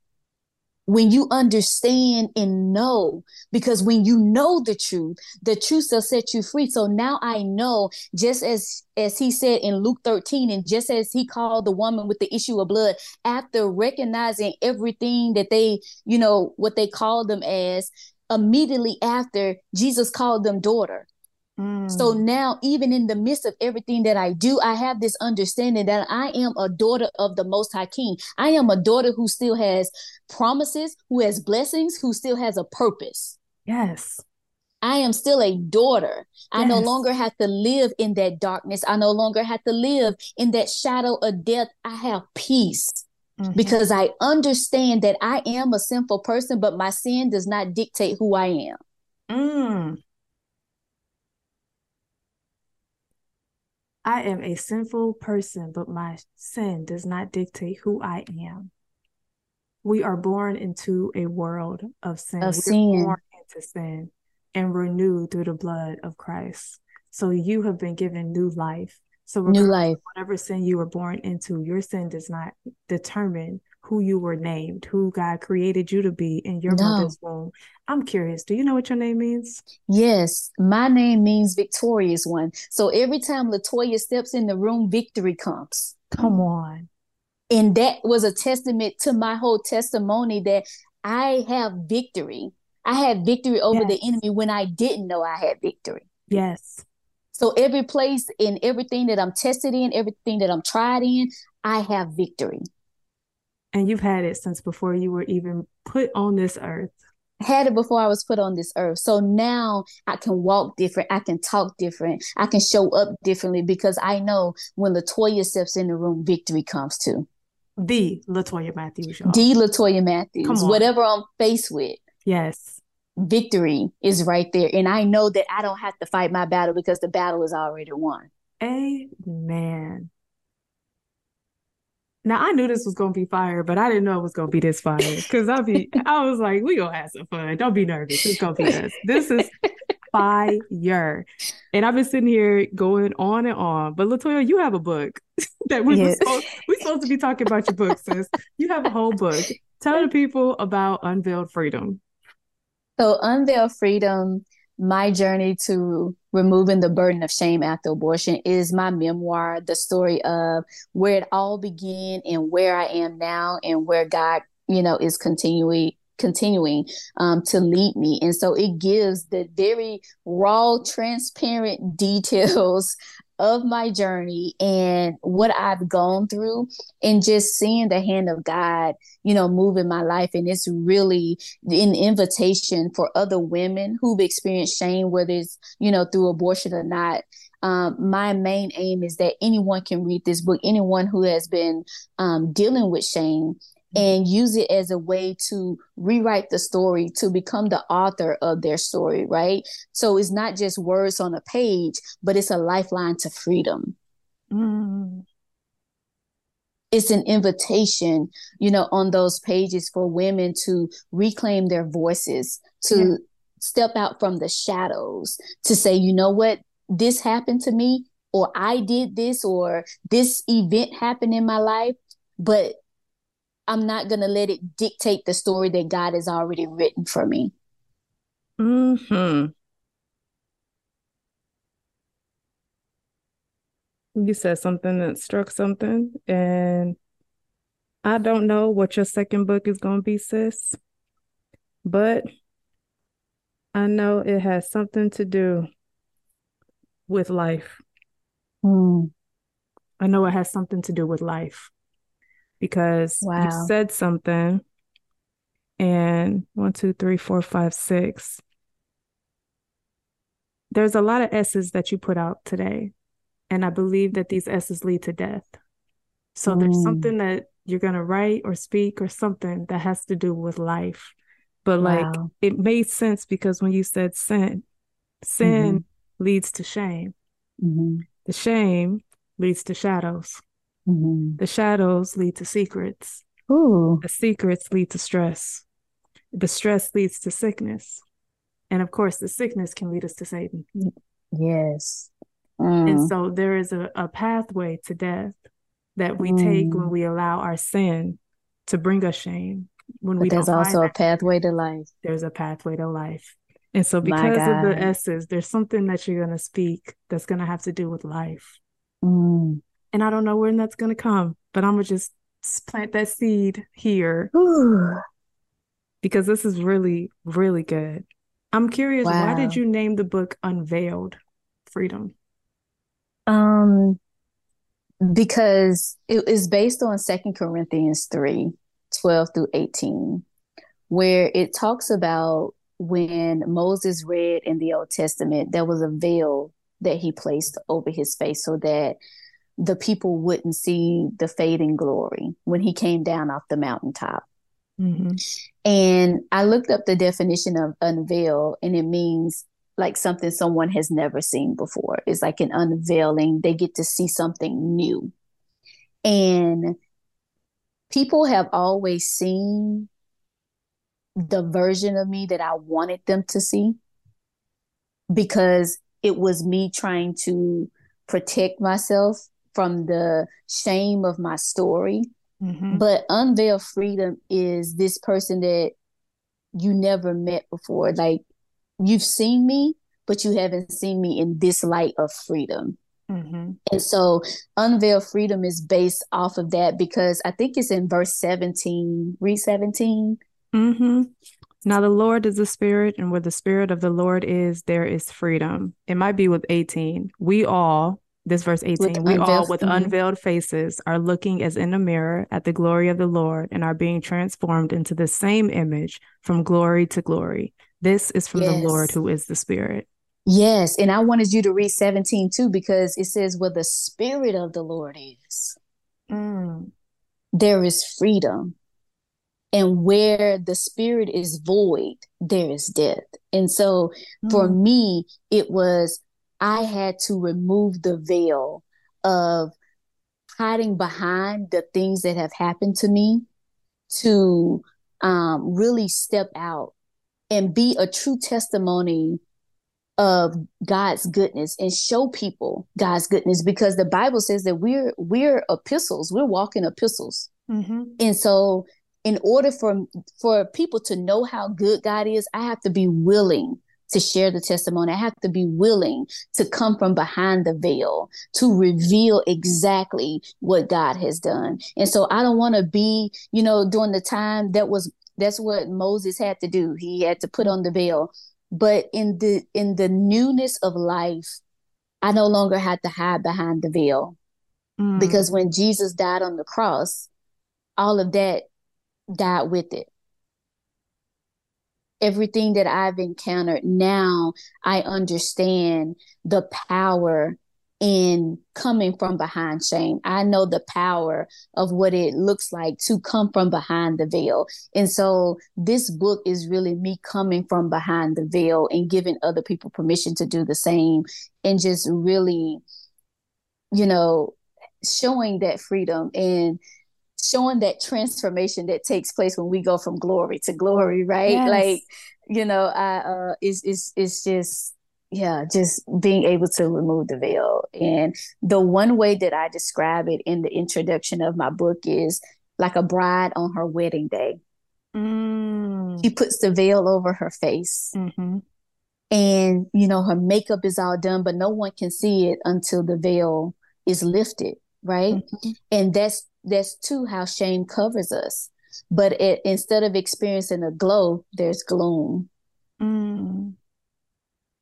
when you understand and know because when you know the truth the truth will set you free. So now i know just as as he said in luke 13 and just as he called the woman with the issue of blood after recognizing everything that they you know what they called them as immediately after jesus called them daughter so mm. now, even in the midst of everything that I do, I have this understanding that I am a daughter of the Most High King. I am a daughter who still has promises, who has blessings, who still has a purpose. Yes. I am still a daughter. Yes. I no longer have to live in that darkness. I no longer have to live in that shadow of death. I have peace. Mm-hmm. Because I understand that I am a sinful person, but my sin does not dictate who I am. Mm. I am a sinful person, but my sin does not dictate who I am. We are born into a world of sin. Of sin. born into sin and renewed through the blood of Christ. So you have been given new life. So new life. Whatever sin you were born into, your sin does not determine who you were named, who God created you to be in your no. mother's womb. I'm curious, do you know what your name means? Yes, my name means victorious one. So every time Latoya steps in the room, victory comes. Come on. And that was a testament to my whole testimony that I have victory. I had victory over yes. the enemy when I didn't know I had victory. Yes. So every place in everything that I'm tested in, everything that I'm tried in, I have victory and you've had it since before you were even put on this earth had it before I was put on this earth. So now I can walk different. I can talk different. I can show up differently because I know when Latoya steps in the room, victory comes too. The Latoya Mathews, y'all. The Latoya Mathews. Whatever I'm faced with. Yes. Victory is right there. And I know that I don't have to fight my battle because the battle is already won. Amen. Now I knew this was gonna be fire, but I didn't know it was gonna be this fire. Cause I'll be I was like, we gonna have some fun. Don't be nervous. It's gonna be this. This is fire. And I've been sitting here going on and on. But Latoya, you have a book that we yes. supposed, we supposed to be talking about your book, sis. You have a whole book. Tell the people about Unveiled Freedom. So Unveiled Freedom my journey to removing the burden of shame after abortion is my memoir, the story of where it all began and where I am now and where God, you know, is continuing continuing um, to lead me. And so it gives the very raw, transparent details of my journey and what I've gone through and just seeing the hand of God, you know, move in my life. And it's really an invitation for other women who've experienced shame, whether it's, you know, through abortion or not. Um, my main aim is that anyone can read this book, anyone who has been um, dealing with shame and use it as a way to rewrite the story to become the author of their story, right? So it's not just words on a page, but it's a lifeline to freedom. Mm. It's an invitation, you know, on those pages for women to reclaim their voices, to yeah. step out from the shadows, to say, you know what, this happened to me, or I did this, or this event happened in my life, but I'm not going to let it dictate the story that God has already written for me. Hmm. You said something that struck something, and I don't know what your second book is going to be, sis, but I know it has something to do with life. Mm. I know it has something to do with life because wow. you said something and one, two, three, four, five, six. There's a lot of S's that you put out today. And I believe that these S's lead to death. So mm. there's something that you're going to write or speak or something that has to do with life. But wow. like it made sense because when you said sin, sin mm-hmm. leads to shame. Mm-hmm. The shame leads to shadows. Mm-hmm. The shadows lead to secrets. Ooh. The secrets lead to stress. The stress leads to sickness. And of course, the sickness can lead us to Satan. Yes. Mm. And so there is a, a pathway to death that we mm. take when we allow our sin to bring us shame. When but we there's also a pathway to life. There's a pathway to life. And so because of the S's, there's something that you're going to speak that's going to have to do with life. Mm and I don't know when that's going to come, but I'm going to just plant that seed here because this is really, really good. I'm curious, wow. why did you name the book Unveiled Freedom? Um, because it is based on Second Corinthians 3 12 through 18, where it talks about when Moses read in the Old Testament, there was a veil that he placed over his face so that the people wouldn't see the fading glory when he came down off the mountaintop. Mm-hmm. And I looked up the definition of unveil, and it means like something someone has never seen before. It's like an unveiling. They get to see something new. And people have always seen the version of me that I wanted them to see because it was me trying to protect myself from the shame of my story. Mm-hmm. But Unveil Freedom is this person that you never met before. Like you've seen me, but you haven't seen me in this light of freedom. Mm-hmm. And so Unveil Freedom is based off of that because I think it's in verse 17. Read 17. Mm-hmm. Now the Lord is the Spirit, and where the Spirit of the Lord is, there is freedom. It might be with 18. We all, this verse 18 with we all with unveiled faces are looking as in a mirror at the glory of the lord and are being transformed into the same image from glory to glory this is from yes. the lord who is the spirit yes and i wanted you to read 17 too because it says where the spirit of the lord is mm. there is freedom and where the spirit is void there is death and so mm. for me it was I had to remove the veil of hiding behind the things that have happened to me to um, really step out and be a true testimony of God's goodness and show people God's goodness because the Bible says that we're we're epistles, we're walking epistles. Mm-hmm. And so in order for for people to know how good God is, I have to be willing to share the testimony. I have to be willing to come from behind the veil to reveal exactly what God has done. And so I don't want to be, you know, during the time that was that's what Moses had to do. He had to put on the veil. But in the in the newness of life, I no longer had to hide behind the veil. Mm. Because when Jesus died on the cross, all of that died with it everything that I've encountered now, I understand the power in coming from behind shame. I know the power of what it looks like to come from behind the veil. And so this book is really me coming from behind the veil and giving other people permission to do the same and just really, you know, showing that freedom and showing that transformation that takes place when we go from glory to glory, right? Yes. Like, you know, I uh is is it's just yeah, just being able to remove the veil. And the one way that I describe it in the introduction of my book is like a bride on her wedding day. Mm. She puts the veil over her face. Mm-hmm. And, you know, her makeup is all done, but no one can see it until the veil is lifted, right? Mm-hmm. And that's that's too how shame covers us. But it, instead of experiencing a glow, there's gloom. Mm.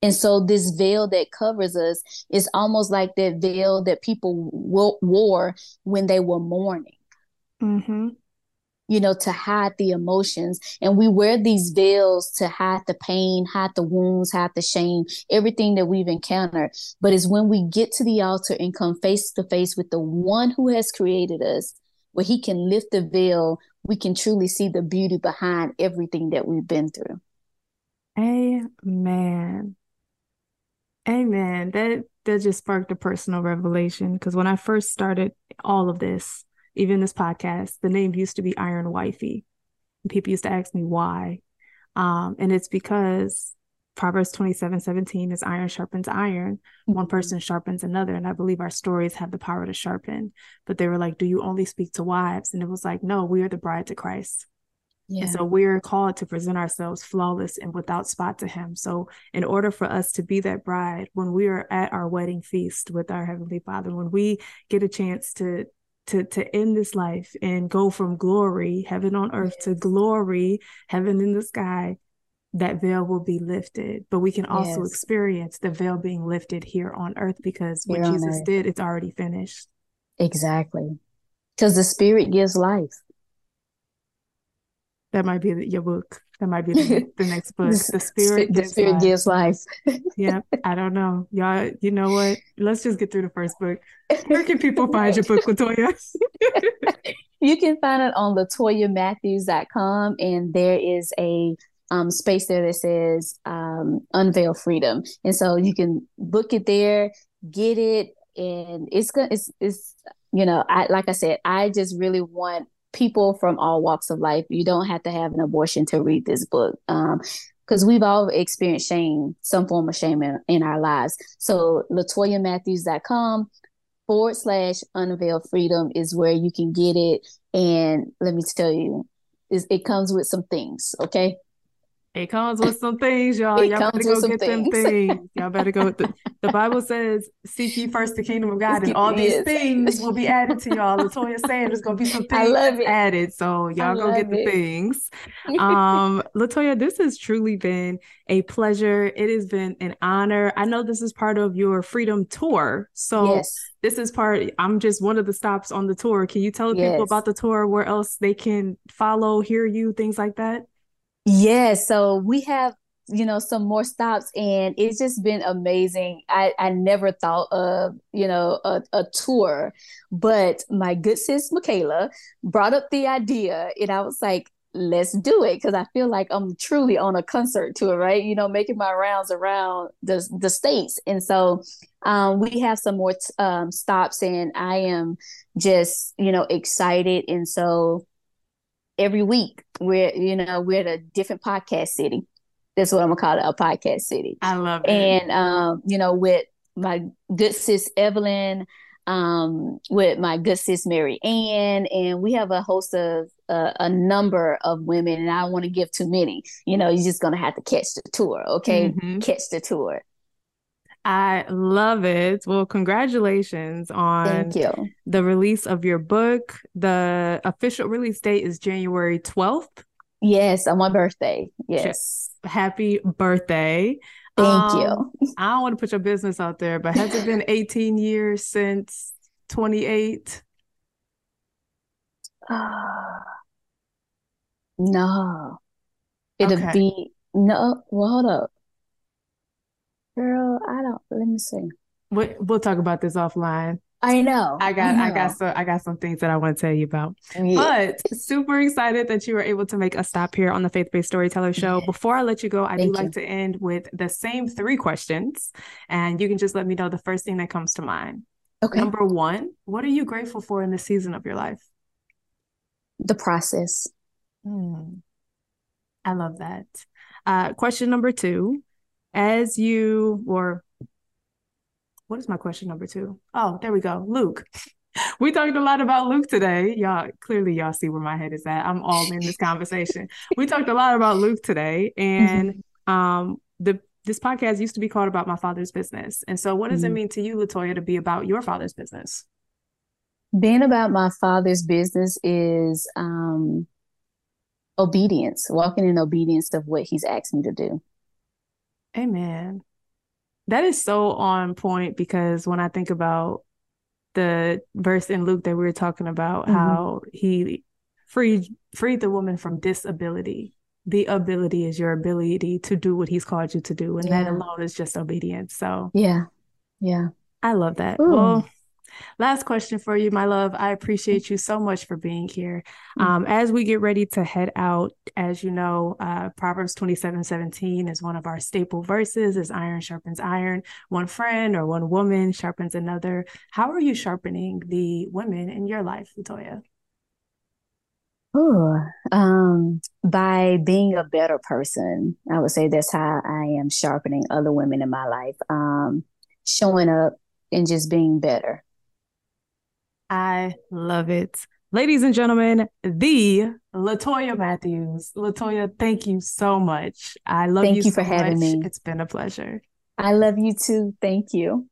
And so this veil that covers us is almost like that veil that people wore when they were mourning. Mm-hmm you know, to hide the emotions. And we wear these veils to hide the pain, hide the wounds, hide the shame, everything that we've encountered. But it's when we get to the altar and come face to face with the one who has created us, where he can lift the veil, we can truly see the beauty behind everything that we've been through. Amen. Amen. That that just sparked a personal revelation because when I first started all of this, even this podcast, the name used to be Iron Wifey. And people used to ask me why. Um, and it's because Proverbs 27 17 is iron sharpens iron. Mm-hmm. One person sharpens another. And I believe our stories have the power to sharpen. But they were like, Do you only speak to wives? And it was like, No, we are the bride to Christ. Yeah. And so we're called to present ourselves flawless and without spot to Him. So, in order for us to be that bride, when we are at our wedding feast with our Heavenly Father, when we get a chance to to to end this life and go from glory heaven on earth yes. to glory heaven in the sky that veil will be lifted. But we can also yes. experience the veil being lifted here on earth because what jesus did it's already finished. Exactly. Because the spirit gives life. That might be your book that might be the, the next book. The spirit, the gives spirit life. gives life. yeah, I don't know, y'all. You know what? Let's just get through the first book. Where can people find your book, Latoya? you can find it on latoyamathews.com, and there is a um, space there that says um, "Unveil Freedom," and so you can book it there, get it, and it's good. It's it's you know, I like I said, I just really want people from all walks of life. You don't have to have an abortion to read this book. Um, because we've all experienced shame, some form of shame in, in our lives. So latoyamathews.com forward slash unveil freedom is where you can get it. And let me tell you, it comes with some things, okay? It comes with some things, y'all. It y'all better go get them things. things. Y'all better go. The, the Bible says, "Seek ye first the kingdom of God, and all these things will be added to y'all." Latoya saying there's gonna be some things it. added, so y'all go get love the things. Um, Latoya, this has truly been a pleasure. It has been an honor. I know this is part of your Freedom Tour, so yes. this is part. I'm just one of the stops on the tour. Can you tell the people about the tour? Where else they can follow, hear you, things like that? Yes, so we have, you know, some more stops and it's just been amazing. I, I never thought of, you know, a, a tour, but my good sis Micayla brought up the idea and I was like, let's do it because I feel like I'm truly on a concert tour, right? You know, making my rounds around the the states. And so um, we have some more t- um, stops and I am just, you know, excited. And so every week. We're you know we're at a different podcast city. That's what i'm gonna call it a podcast city. I love it. and um you know with my good sis evelyn um with my good sis mary ann and we have a host of uh, a number of women and i don't want to give too many. You know you're just gonna have to catch the tour okay? Mhm. catch the tour I love it. Well, congratulations on thank you the release of your book. The official release date is January 12th. yes on my birthday yes Happy birthday. thank Um, I don't want to put your business out there, but has it been 18 years since 28? you no it'll Okay. be no well hold up girl i don't let me see We, we'll talk about this offline. i know I got I, know. got some I got some things that I want to tell you about. Yeah. But super excited that you were able to make a stop here on the Faith Based Storyteller Show. Yes. Before I let you go, I do Thank like to end with the same three questions, and you can just let me know the first thing that comes to mind. okay Number one, what are you grateful for in this season of your life? the process Hmm. I love that. Uh, question number two, as you or what is my question number two? Oh, there we go. Luke. We talked a lot about Luke today. Y'all clearly y'all see where my head is at. I'm all in this conversation. We talked a lot about Luke today and um the this podcast used to be called about my father's business. And so what does it Mhm. mean to you, Latoya, to be about your father's business? being about my father's business is um obedience walking in obedience of what he's asked me to do Amen. That is so on point because when I think about the verse in Luke that we were talking about, Mhm. how he freed freed the woman from disability. The ability is your ability to do what he's called you to do, and that alone is just obedience. So yeah yeah I love that. Ooh. Well, last question for you, my love. I appreciate you so much for being here. Mm. Um, as we get ready to head out, as you know, uh, Proverbs 27 17 is one of our staple verses as iron sharpens iron. One friend or one woman sharpens another. How are you sharpening the women in your life, Latoya? Ooh, um, by being a better person, I would say that's how I am sharpening other women in my life. Um, showing up and just being better. I love it. Ladies and gentlemen, the Latoya Mathews. Latoya, thank you so much. I love Thank you you for so having much. me. It's been a pleasure. I love you too. Thank you.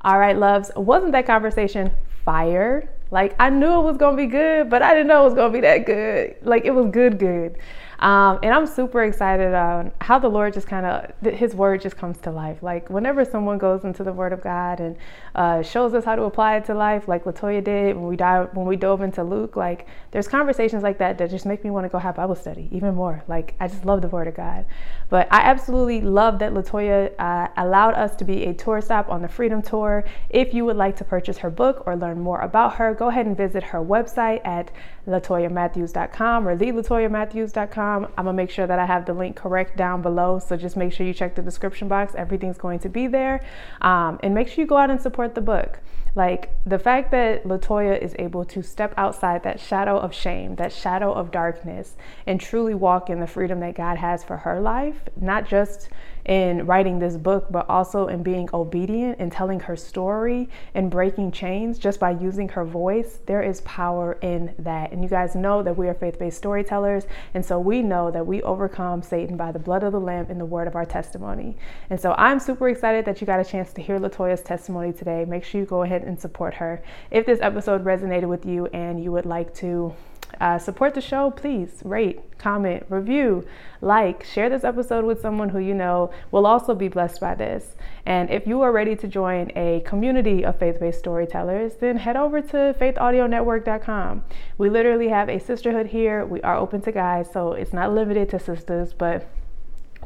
All right, loves. Wasn't that conversation fire? Like I knew it was gonna be good, but I didn't know it was gonna be that good. Like it was good, good. Um, and I'm super excited on how the Lord just kind of His word just comes to life. Like whenever someone goes into the Word of God and uh, shows us how to apply it to life, like Latoya did when we dive when we dove into Luke. Like there's conversations like that that just make me want to go have Bible study even more. Like I just love the Word of God. But I absolutely love that Latoya uh, allowed us to be a tour stop on the Freedom Tour. If you would like to purchase her book or learn more about her, go ahead and visit her website at latoyamathews.com or thelatoyamathews.com. I'm gonna make sure that I have the link correct down below. So just make sure you check the description box. Everything's going to be there. Um, and make sure you go out and support the book. Like the fact that Latoya is able to step outside that shadow of shame, that shadow of darkness, and truly walk in the freedom that God has for her life, not just in writing this book, but also in being obedient and telling her story and breaking chains just by using her voice. There is power in that. And you guys know that we are faith based storytellers. And so we know that we overcome Satan by the blood of the Lamb and the word of our testimony. And so I'm super excited that you got a chance to hear Latoya's testimony today. Make sure you go ahead and support her. If this episode resonated with you and you would like to uh, support the show, please rate, comment, review, like, share this episode with someone who you know will also be blessed by this. And if you are ready to join a community of faith based storytellers, then head over to faithaudionetwork.com. We literally have a sisterhood here. We are open to guys, so it's not limited to sisters, but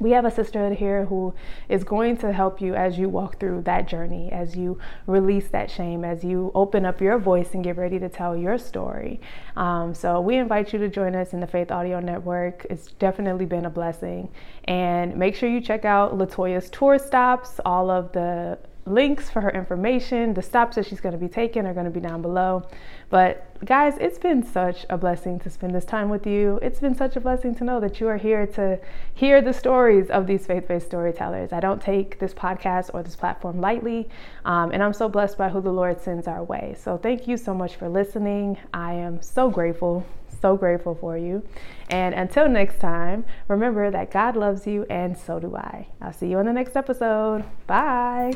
we have a sisterhood here who is going to help you as you walk through that journey, as you release that shame, as you open up your voice and get ready to tell your story. Um, so, we invite you to join us in the Faith Audio Network. It's definitely been a blessing. And make sure you check out Latoya's tour stops, all of the links for her information. The stops that she's going to be taking are going to be down below. But guys, it's been such a blessing to spend this time with you. It's been such a blessing to know that you are here to hear the stories of these faith based storytellers. I don't take this podcast or this platform lightly, um, and I'm so blessed by who the Lord sends our way. So thank you so much for listening. I am so grateful so grateful for you. And until next time, remember that God loves you and so do I. I'll see you on the next episode. Bye.